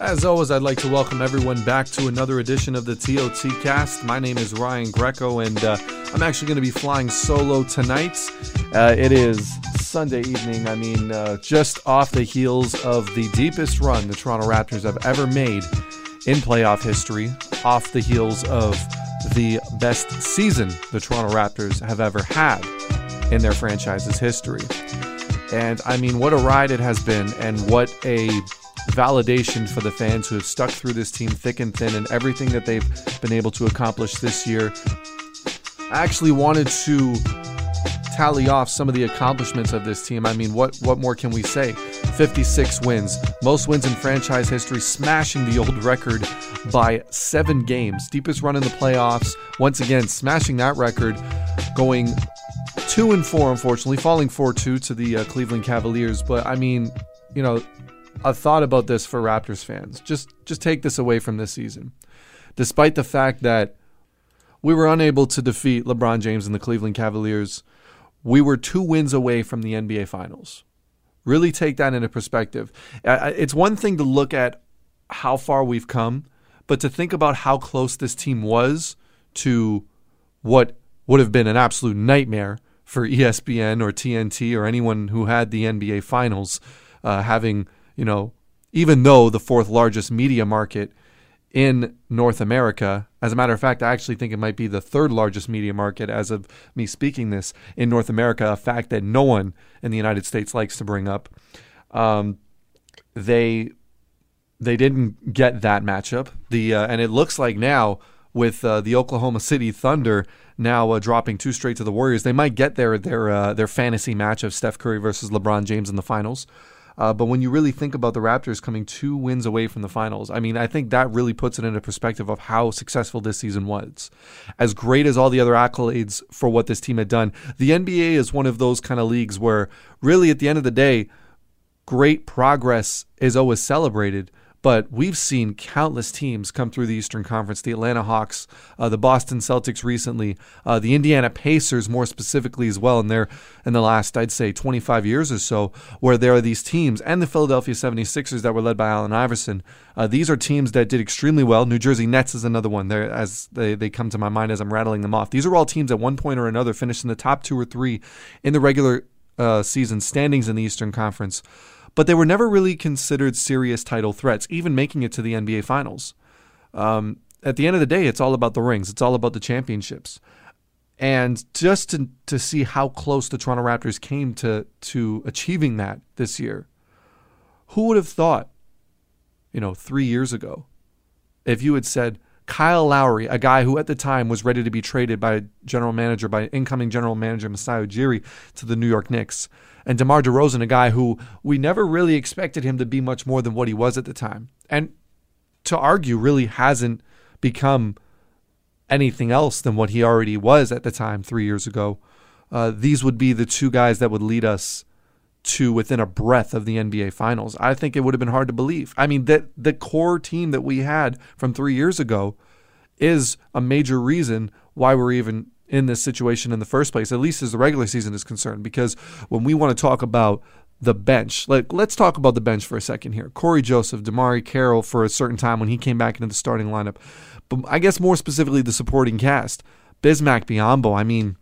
As always, I'd like to welcome everyone back to another edition of the TOT cast. My name is Ryan Greco, and uh, I'm actually going to be flying solo tonight. Uh, it is Sunday evening. I mean, uh, just off the heels of the deepest run the Toronto Raptors have ever made in playoff history, off the heels of the best season the Toronto Raptors have ever had in their franchise's history. And I mean, what a ride it has been, and what a validation for the fans who have stuck through this team thick and thin and everything that they've been able to accomplish this year. I actually wanted to tally off some of the accomplishments of this team. I mean, what what more can we say? 56 wins, most wins in franchise history, smashing the old record by 7 games. Deepest run in the playoffs, once again smashing that record, going 2 and 4 unfortunately, falling 4-2 to the uh, Cleveland Cavaliers, but I mean, you know, a thought about this for Raptors fans. Just just take this away from this season. Despite the fact that we were unable to defeat LeBron James and the Cleveland Cavaliers, we were two wins away from the NBA Finals. Really take that into perspective. It's one thing to look at how far we've come, but to think about how close this team was to what would have been an absolute nightmare for ESPN or TNT or anyone who had the NBA Finals uh, having you know, even though the fourth largest media market in North America, as a matter of fact, I actually think it might be the third largest media market as of me speaking this in North America, a fact that no one in the United States likes to bring up. Um, they they didn't get that matchup. The uh, and it looks like now with uh, the Oklahoma City Thunder now uh, dropping two straight to the Warriors, they might get their their uh, their fantasy match of Steph Curry versus LeBron James in the finals. Uh, but when you really think about the Raptors coming two wins away from the finals, I mean, I think that really puts it into perspective of how successful this season was. As great as all the other accolades for what this team had done, the NBA is one of those kind of leagues where really at the end of the day, great progress is always celebrated but we've seen countless teams come through the Eastern Conference the Atlanta Hawks, uh, the Boston Celtics recently, uh, the Indiana Pacers more specifically as well. And they're in the last, I'd say, 25 years or so, where there are these teams, and the Philadelphia 76ers that were led by Allen Iverson. Uh, these are teams that did extremely well. New Jersey Nets is another one there as they, they come to my mind as I'm rattling them off. These are all teams at one point or another finished in the top two or three in the regular uh, season standings in the Eastern Conference but they were never really considered serious title threats, even making it to the NBA Finals. Um, at the end of the day, it's all about the rings. It's all about the championships. And just to, to see how close the Toronto Raptors came to, to achieving that this year, who would have thought, you know, three years ago, if you had said, Kyle Lowry, a guy who at the time was ready to be traded by a general manager, by incoming general manager Masai Ujiri to the New York Knicks, and DeMar DeRozan, a guy who we never really expected him to be much more than what he was at the time. And to argue, really hasn't become anything else than what he already was at the time three years ago. Uh, these would be the two guys that would lead us to within a breath of the NBA Finals. I think it would have been hard to believe. I mean, that the core team that we had from three years ago is a major reason why we're even in this situation in the first place, at least as the regular season is concerned. Because when we want to talk about the bench, like let's talk about the bench for a second here. Cory Joseph, DeMarre Carroll for a certain time when he came back into the starting lineup, but I guess more specifically the supporting cast. Bismack Biyombo. I mean,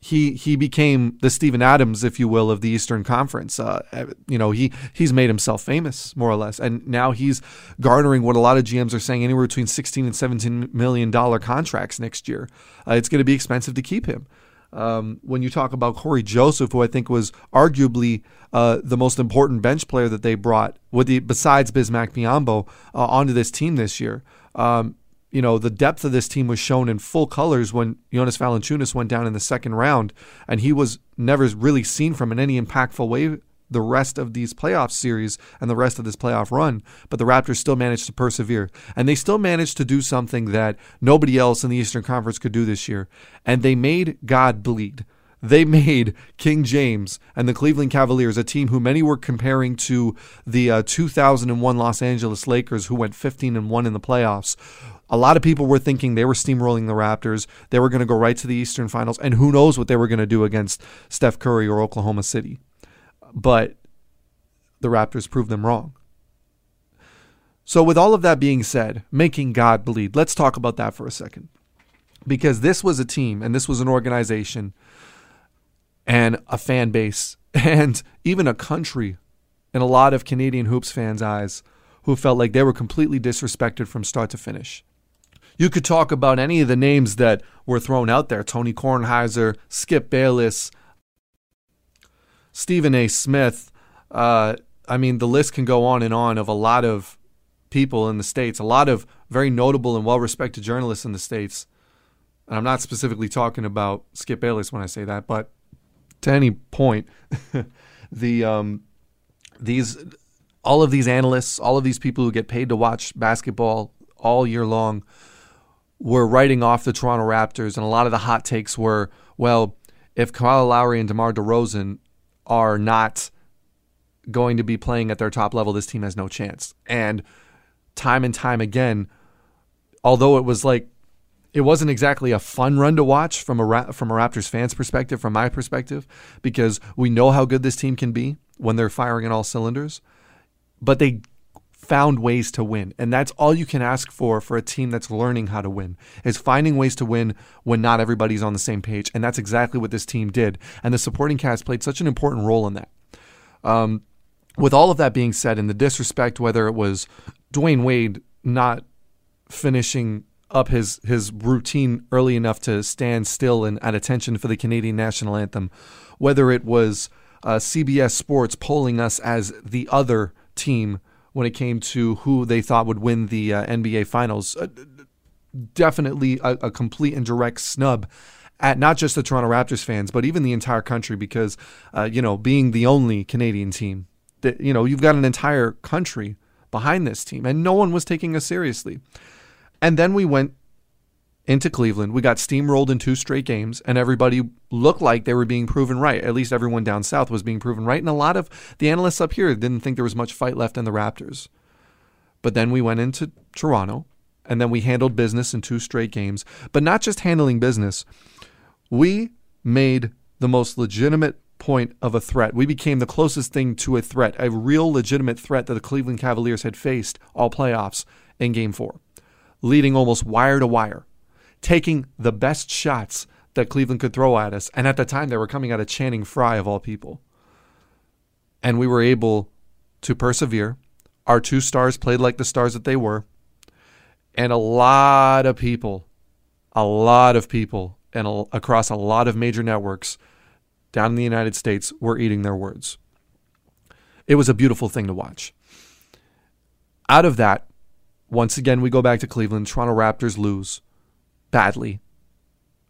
he he became the Steven Adams, if you will, of the Eastern Conference. Uh, you know, he he's made himself famous more or less, and now he's garnering what a lot of GMs are saying anywhere between 16 and 17 million dollar contracts next year. Uh, it's going to be expensive to keep him. Um, when you talk about Cory Joseph, who I think was arguably uh, the most important bench player that they brought, with the besides Bismack Biyombo, uh, onto this team this year. Um, you know, the depth of this team was shown in full colors when Jonas Valanciunas went down in the second round, and he was never really seen from in any impactful way the rest of these playoff series and the rest of this playoff run. But the Raptors still managed to persevere, and they still managed to do something that nobody else in the Eastern Conference could do this year, and they made God bleed. They made King James and the Cleveland Cavaliers, a team who many were comparing to the uh, 2001 Los Angeles Lakers, who went 15 and 1 in the playoffs, a lot of people were thinking they were steamrolling the Raptors. They were going to go right to the Eastern Finals, and who knows what they were going to do against Steph Curry or Oklahoma City. But the Raptors proved them wrong. So, with all of that being said, making God bleed, let's talk about that for a second. Because this was a team and this was an organization and a fan base and even a country in a lot of Canadian Hoops fans' eyes who felt like they were completely disrespected from start to finish. You could talk about any of the names that were thrown out there Tony Kornheiser, Skip Bayless, Stephen A. Smith. Uh, I mean, the list can go on and on of a lot of people in the States, a lot of very notable and well respected journalists in the States. And I'm not specifically talking about Skip Bayless when I say that, but to any point, the um, these all of these analysts, all of these people who get paid to watch basketball all year long were writing off the Toronto Raptors, and a lot of the hot takes were, well, if Kyle Lowry and DeMar DeRozan are not going to be playing at their top level, this team has no chance. And time and time again, although it was like it wasn't exactly a fun run to watch from a from a Raptors fans perspective, from my perspective, because we know how good this team can be when they're firing in all cylinders, but they found ways to win. And that's all you can ask for for a team that's learning how to win is finding ways to win when not everybody's on the same page. And that's exactly what this team did. And the supporting cast played such an important role in that. Um, with all of that being said, and the disrespect, whether it was Dwyane Wade not finishing up his his routine early enough to stand still and at attention for the Canadian national anthem, whether it was uh, CBS Sports polling us as the other team when it came to who they thought would win the uh, NBA Finals. Uh, definitely a, a, complete and direct snub at not just the Toronto Raptors fans, but even the entire country, because uh, you know, being the only Canadian team, that you know, you've got an entire country behind this team, and no one was taking us seriously. And then we went into Cleveland. We got steamrolled in two straight games, and everybody looked like they were being proven right. At least everyone down south was being proven right. And a lot of the analysts up here didn't think there was much fight left in the Raptors. But then we went into Toronto, and then we handled business in two straight games. But not just handling business, we made the most legitimate point of a threat. We became the closest thing to a threat, a real legitimate threat that the Cleveland Cavaliers had faced all playoffs in game four, leading almost wire to wire taking the best shots that Cleveland could throw at us. And at the time, they were coming out of Channing Frye, of all people. And we were able to persevere. Our two stars played like the stars that they were. And a lot of people, a lot of people, and a, across a lot of major networks down in the United States were eating their words. It was a beautiful thing to watch. Out of that, once again, we go back to Cleveland. Toronto Raptors lose badly.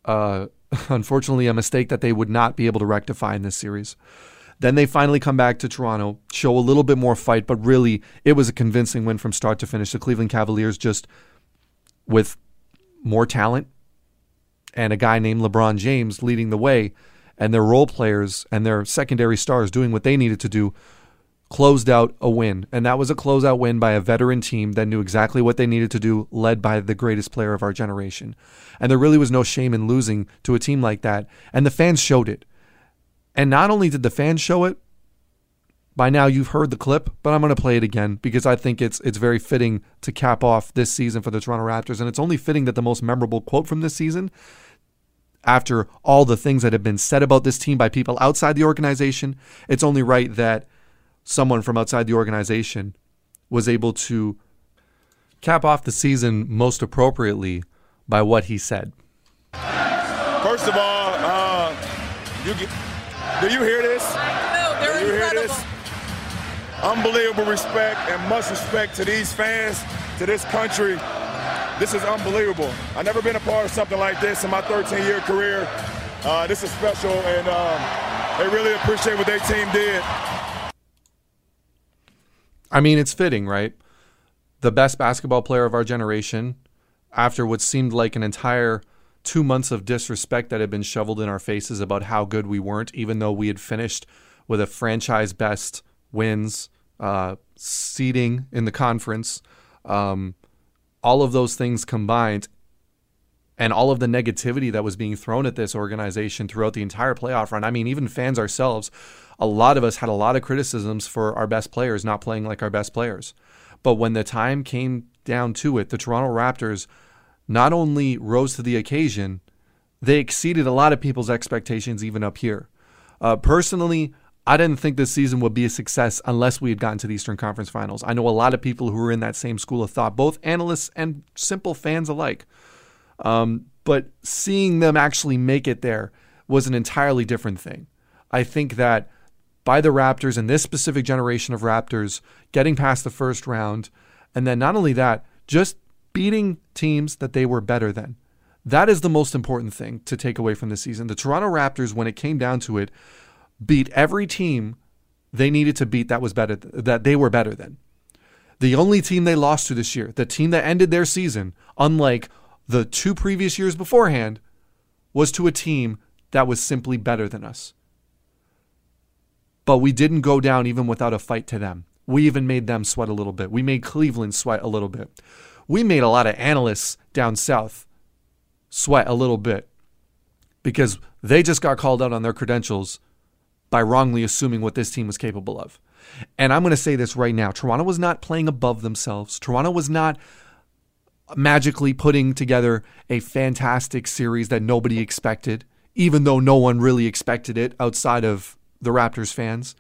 Uh, unfortunately, a mistake that they would not be able to rectify in this series. Then they finally come back to Toronto, show a little bit more fight, but really it was a convincing win from start to finish. The Cleveland Cavaliers just with more talent and a guy named LeBron James leading the way and their role players and their secondary stars doing what they needed to do closed out a win. And that was a closeout win by a veteran team that knew exactly what they needed to do, led by the greatest player of our generation. And there really was no shame in losing to a team like that. And the fans showed it. And not only did the fans show it, by now you've heard the clip, but I'm going to play it again because I think it's it's very fitting to cap off this season for the Toronto Raptors and it's only fitting that the most memorable quote from this season after all the things that have been said about this team by people outside the organization, it's only right that someone from outside the organization was able to cap off the season most appropriately by what he said. First of all, uh, you get, do you hear this? No, they're do you incredible. hear this? Unbelievable respect and much respect to these fans, to this country. This is unbelievable. I've never been a part of something like this in my 13-year career. Uh, this is special, and um, they really appreciate what their team did. I mean, it's fitting, right? The best basketball player of our generation, after what seemed like an entire two months of disrespect that had been shoveled in our faces about how good we weren't, even though we had finished with a franchise best wins, uh, seeding in the conference, um, all of those things combined, and all of the negativity that was being thrown at this organization throughout the entire playoff run. I mean, even fans ourselves a lot of us had a lot of criticisms for our best players not playing like our best players. But when the time came down to it, the Toronto Raptors not only rose to the occasion, they exceeded a lot of people's expectations, even up here. Uh, personally, I didn't think this season would be a success unless we had gotten to the Eastern Conference Finals. I know a lot of people who are in that same school of thought, both analysts and simple fans alike. Um, but seeing them actually make it there was an entirely different thing. I think that by the Raptors and this specific generation of Raptors getting past the first round, and then not only that, just beating teams that they were better than. That is the most important thing to take away from the season. The Toronto Raptors, when it came down to it, beat every team they needed to beat that was better that they were better than. The only team they lost to this year, the team that ended their season, unlike the two previous years beforehand, was to a team that was simply better than us. But we didn't go down even without a fight to them. We even made them sweat a little bit. We made Cleveland sweat a little bit. We made a lot of analysts down south sweat a little bit because they just got called out on their credentials by wrongly assuming what this team was capable of. And I'm going to say this right now Toronto was not playing above themselves. Toronto was not magically putting together a fantastic series that nobody expected, even though no one really expected it outside of the Raptors fans.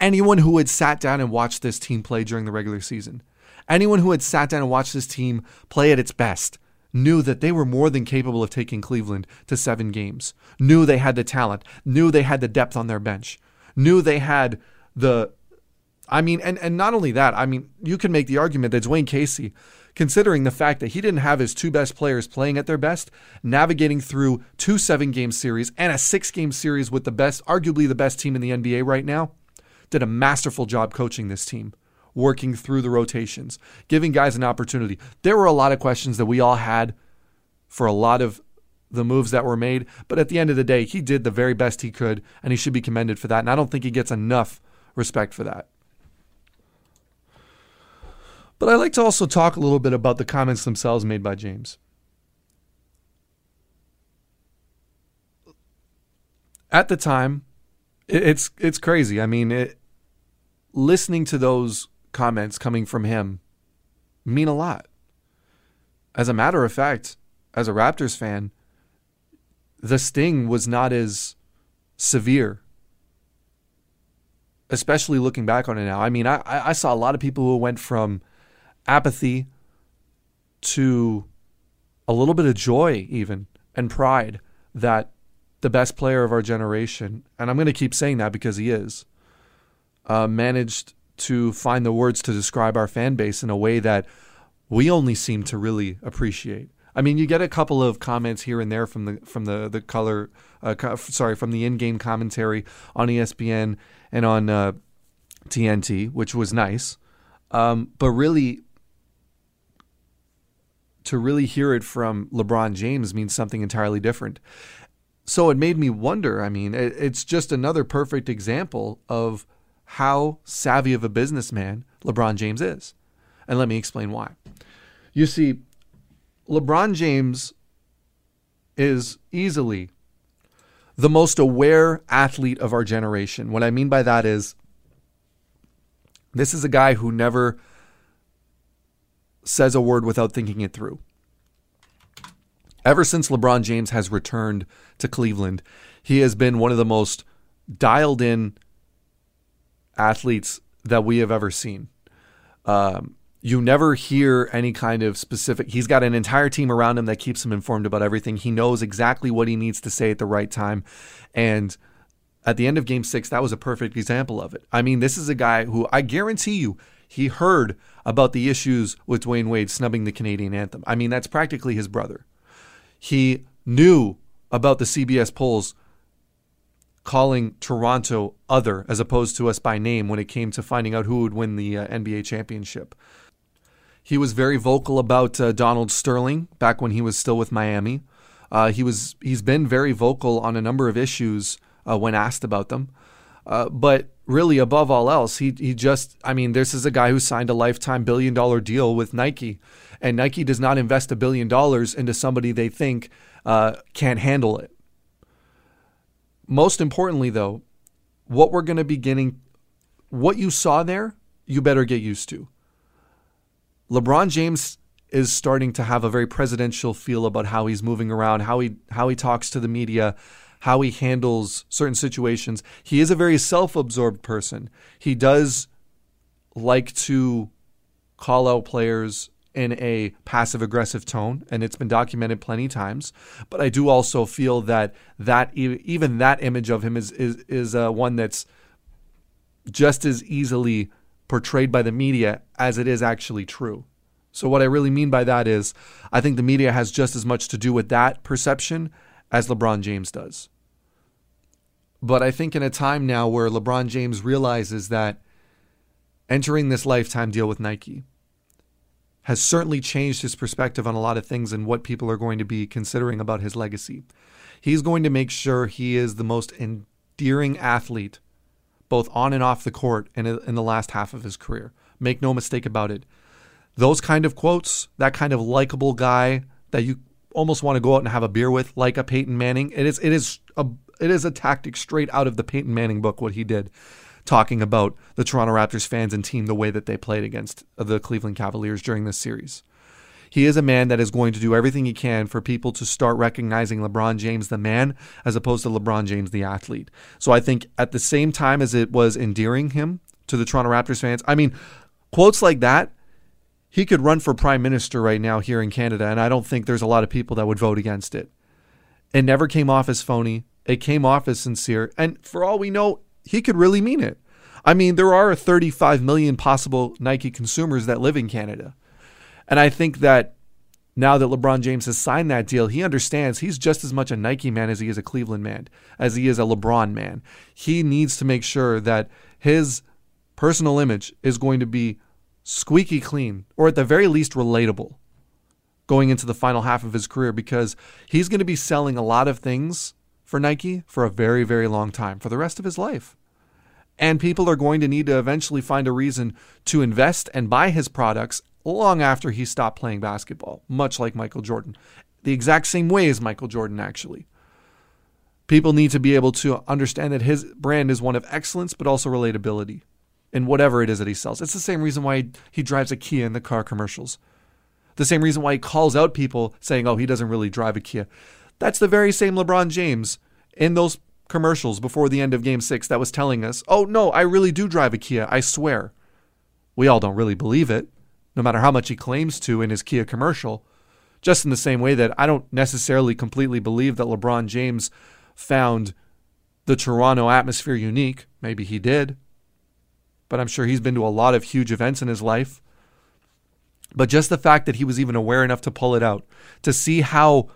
Anyone who had sat down and watched this team play during the regular season, anyone who had sat down and watched this team play at its best, knew that they were more than capable of taking Cleveland to seven games, knew they had the talent, knew they had the depth on their bench, knew they had the. I mean, and, and not only that, I mean, you can make the argument that Dwane Casey, considering the fact that he didn't have his two best players playing at their best, navigating through two seven game series and a six game series with the best, arguably the best team in the NBA right now, did a masterful job coaching this team working through the rotations, giving guys an opportunity. There were a lot of questions that we all had for a lot of the moves that were made, but at the end of the day, he did the very best he could, and he should be commended for that. And I don't think he gets enough respect for that. But I'd like to also talk a little bit about the comments themselves made by James. At the time, it's it's crazy. I mean, it, listening to those comments coming from him mean a lot. As a matter of fact, as a Raptors fan, the sting was not as severe. Especially looking back on it now. I mean, I, I saw a lot of people who went from apathy to a little bit of joy, even, and pride that the best player of our generation, and I'm going to keep saying that because he is, uh, managed to find the words to describe our fan base in a way that we only seem to really appreciate. I mean, you get a couple of comments here and there from the from the the color, uh, co- sorry, from the in-game commentary on ESPN and on uh, TNT, which was nice. Um, but really, to really hear it from LeBron James means something entirely different. So it made me wonder. I mean, it, it's just another perfect example of how savvy of a businessman LeBron James is. And let me explain why. You see, LeBron James is easily the most aware athlete of our generation. What I mean by that is this is a guy who never says a word without thinking it through. Ever since LeBron James has returned to Cleveland, he has been one of the most dialed in athletes that we have ever seen. Um, you never hear any kind of specific. He's got an entire team around him that keeps him informed about everything. He knows exactly what he needs to say at the right time. And at the end of game six, that was a perfect example of it. I mean, this is a guy who I guarantee you he heard about the issues with Dwyane Wade snubbing the Canadian anthem. I mean, that's practically his brother. He knew about the CBS polls calling Toronto other as opposed to us by name when it came to finding out who would win the uh, NBA championship. He was very vocal about uh, Donald Sterling back when he was still with Miami. Uh, he was he's been very vocal on a number of issues uh, when asked about them. Uh, but really, above all else, he he just I mean, this is a guy who signed a lifetime billion dollar deal with Nike, and Nike does not invest a billion dollars into somebody they think uh, can't handle it. Most importantly, though, what we're going to be getting, what you saw there, you better get used to. LeBron James is starting to have a very presidential feel about how he's moving around, how he how he talks to the media, how he handles certain situations. He is a very self-absorbed person. He does like to call out players in a passive aggressive tone and it's been documented plenty times but i do also feel that that even that image of him is is is uh, one that's just as easily portrayed by the media as it is actually true so what i really mean by that is i think the media has just as much to do with that perception as lebron james does but i think in a time now where lebron james realizes that entering this lifetime deal with nike has certainly changed his perspective on a lot of things and what people are going to be considering about his legacy. He's going to make sure he is the most endearing athlete, both on and off the court, in, in the last half of his career. Make no mistake about it. Those kind of quotes, that kind of likable guy that you almost want to go out and have a beer with, like a Peyton Manning, it is it is a it is a tactic straight out of the Peyton Manning book. What he did talking about the Toronto Raptors fans and team the way that they played against the Cleveland Cavaliers during this series. He is a man that is going to do everything he can for people to start recognizing LeBron James the man as opposed to LeBron James the athlete. So I think at the same time as it was endearing him to the Toronto Raptors fans, I mean, quotes like that, he could run for prime minister right now here in Canada, and I don't think there's a lot of people that would vote against it. It never came off as phony. It came off as sincere. And for all we know, he could really mean it. I mean, there are 35 million possible Nike consumers that live in Canada. And I think that now that LeBron James has signed that deal, he understands he's just as much a Nike man as he is a Cleveland man, as he is a LeBron man. He needs to make sure that his personal image is going to be squeaky clean, or at the very least relatable, going into the final half of his career because he's going to be selling a lot of things for Nike for a very, very long time, for the rest of his life. And people are going to need to eventually find a reason to invest and buy his products long after he stopped playing basketball, much like Michael Jordan. The exact same way as Michael Jordan, actually. People need to be able to understand that his brand is one of excellence, but also relatability in whatever it is that he sells. It's the same reason why he drives a Kia in the car commercials. The same reason why he calls out people saying, oh, he doesn't really drive a Kia. That's the very same LeBron James in those commercials before the end of game six that was telling us, oh, no, I really do drive a Kia, I swear. We all don't really believe it, no matter how much he claims to in his Kia commercial. Just in the same way that I don't necessarily completely believe that LeBron James found the Toronto atmosphere unique. Maybe he did. But I'm sure he's been to a lot of huge events in his life. But just the fact that he was even aware enough to pull it out, to see how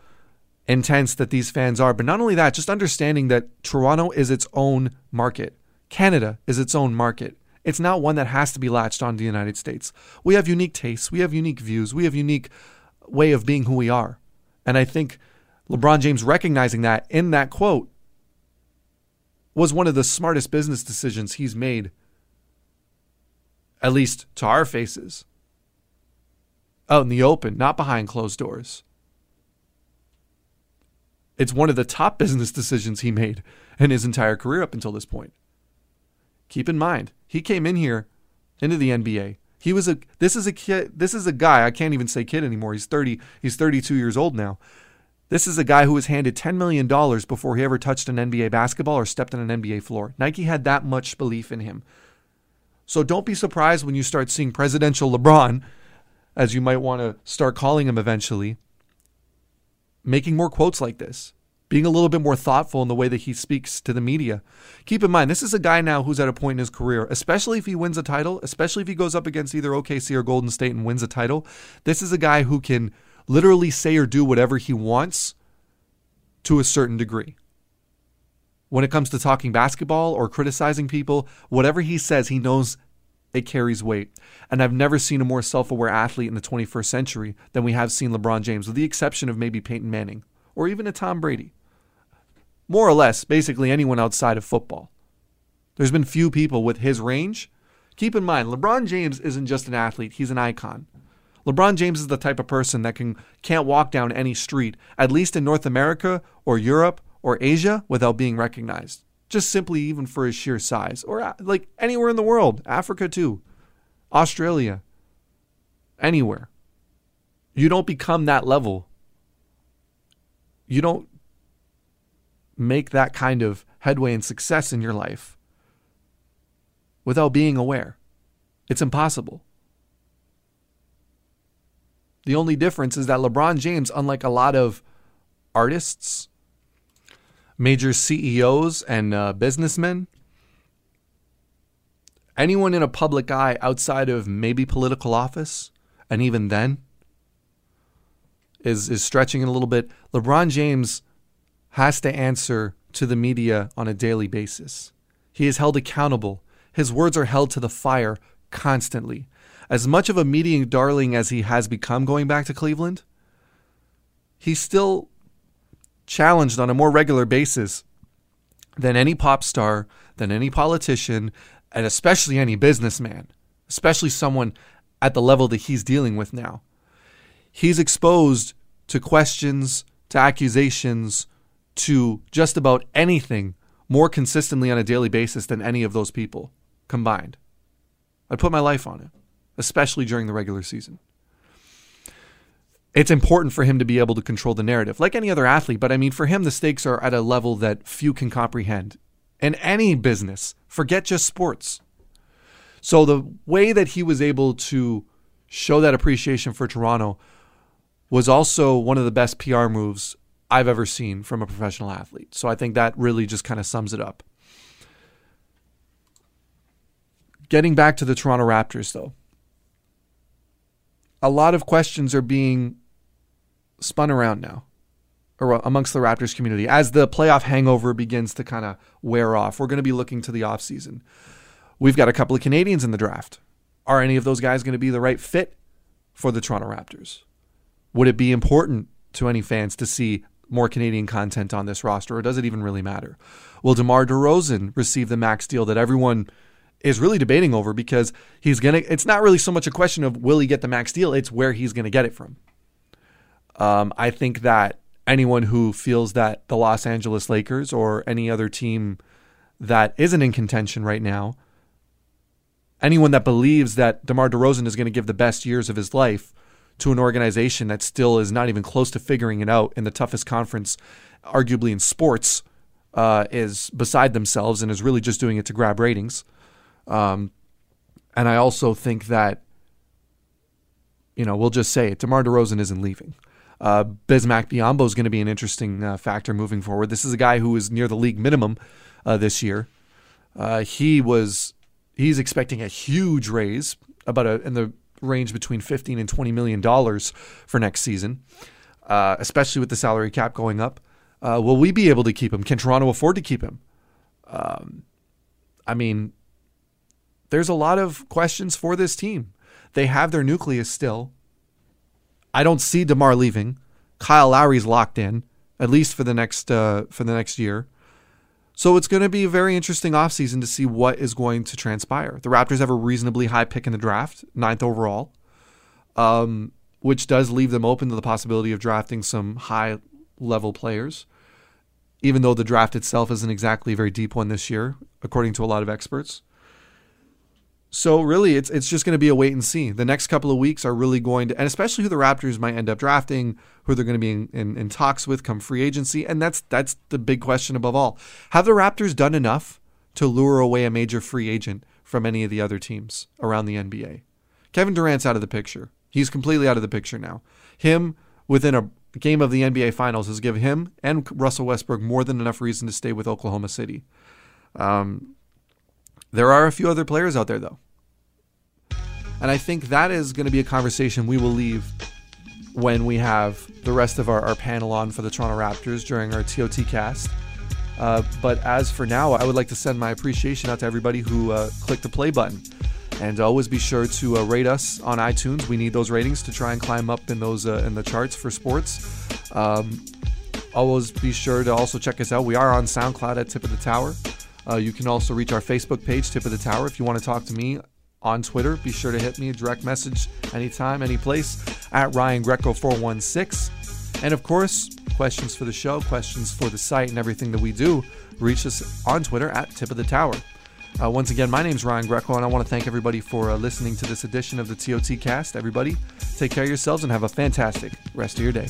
intense that these fans are. But not only that, just understanding that Toronto is its own market, Canada is its own market. It's not one that has to be latched on to the United States. We have unique tastes, we have unique views, we have unique way of being who we are. And I think LeBron James recognizing that in that quote was one of the smartest business decisions he's made, at least to our faces, out in the open, not behind closed doors. It's one of the top business decisions he made in his entire career up until this point. Keep in mind, he came in here into the NBA. He was a this is a kid this is a guy, I can't even say kid anymore. He's 30 he's 32 years old now. This is a guy who was handed $10 million before he ever touched an NBA basketball or stepped on an NBA floor. Nike had that much belief in him. So don't be surprised when you start seeing presidential LeBron, as you might want to start calling him eventually, making more quotes like this, being a little bit more thoughtful in the way that he speaks to the media. Keep in mind, this is a guy now who's at a point in his career, especially if he wins a title, especially if he goes up against either OKC or Golden State and wins a title. This is a guy who can literally say or do whatever he wants to a certain degree. When it comes to talking basketball or criticizing people, whatever he says, he knows it carries weight. And I've never seen a more self aware athlete in the 21st century than we have seen LeBron James, with the exception of maybe Peyton Manning or even a Tom Brady. More or less, basically anyone outside of football. There's been few people with his range. Keep in mind, LeBron James isn't just an athlete, he's an icon. LeBron James is the type of person that can can't walk down any street, at least in North America or Europe or Asia, without being recognized just simply even for his sheer size, or uh, like anywhere in the world, Africa too, Australia. anywhere. You don't become that level. You don't make that kind of headway and success in your life without being aware. It's impossible. The only difference is that LeBron James, unlike a lot of artists, major CEOs, and uh, businessmen, anyone in a public eye outside of maybe political office, and even then, is is stretching it a little bit. LeBron James has to answer to the media on a daily basis. He is held accountable. His words are held to the fire constantly. As much of a media darling as he has become going back to Cleveland, he's still challenged on a more regular basis than any pop star, than any politician, and especially any businessman, especially someone at the level that he's dealing with now. He's exposed to questions, to accusations, to just about anything more consistently on a daily basis than any of those people combined. I'd put my life on it, especially during the regular season. It's important for him to be able to control the narrative, like any other athlete, but I mean, for him, the stakes are at a level that few can comprehend. In any business, forget just sports. So, the way that he was able to show that appreciation for Toronto was also one of the best PR moves I've ever seen from a professional athlete. So I think that really just kind of sums it up. Getting back to the Toronto Raptors, though, a lot of questions are being spun around now or amongst the Raptors community as the playoff hangover begins to kind of wear off. We're going to be looking to the offseason. We've got a couple of Canadians in the draft. Are any of those guys going to be the right fit for the Toronto Raptors? Would it be important to any fans to see more Canadian content on this roster, or does it even really matter? Will DeMar DeRozan receive the max deal that everyone is really debating over because he's gonna? It's not really so much a question of will he get the max deal; it's where he's gonna get it from. Um, I think that anyone who feels that the Los Angeles Lakers or any other team that isn't in contention right now, anyone that believes that DeMar DeRozan is going to give the best years of his life to an organization that still is not even close to figuring it out in the toughest conference, arguably in sports, uh, is beside themselves and is really just doing it to grab ratings. Um, and I also think that, you know, we'll just say it, DeMar DeRozan isn't leaving. Uh, Bismack Biyombo is going to be an interesting uh, factor moving forward. This is a guy who is near the league minimum uh, this year. Uh, he was he's expecting a huge raise, about a in the range between 15 and 20 million dollars for next season, uh, especially with the salary cap going up. Uh, will we be able to keep him? Can Toronto afford to keep him? Um, I mean, there's a lot of questions for this team. They have their nucleus still. I don't see DeMar leaving. Kyle Lowry's locked in, at least for the next uh, for the next year. So it's going to be a very interesting offseason to see what is going to transpire. The Raptors have a reasonably high pick in the draft, ninth overall, um, which does leave them open to the possibility of drafting some high level players, even though the draft itself isn't exactly a very deep one this year, according to a lot of experts. So really, it's it's just going to be a wait and see. The next couple of weeks are really going to, and especially who the Raptors might end up drafting, who they're going to be in, in, in, talks with come free agency, and that's that's the big question above all. Have the Raptors done enough to lure away a major free agent from any of the other teams around the NBA? Kevin Durant's out of the picture. He's completely out of the picture now. Him within a game of the NBA Finals has given him and Russell Westbrook more than enough reason to stay with Oklahoma City. Um, there are a few other players out there, though. And I think that is going to be a conversation we will leave when we have the rest of our, our panel on for the Toronto Raptors during our TOT cast. Uh, but as for now, I would like to send my appreciation out to everybody who uh, clicked the play button. And always be sure to uh, rate us on iTunes. We need those ratings to try and climb up in those uh, in the charts for sports. Um, always be sure to also check us out. We are on SoundCloud at Tip of the Tower. Uh, you can also reach our Facebook page, Tip of the Tower. If you want to talk to me on Twitter, be sure to hit me a direct message anytime, any place at Ryan Greco 416. And of course, questions for the show, questions for the site, and everything that we do, reach us on Twitter at Tip of the Tower. Uh, once again, my name is Ryan Greco, and I want to thank everybody for uh, listening to this edition of the TOT Cast. Everybody, take care of yourselves and have a fantastic rest of your day.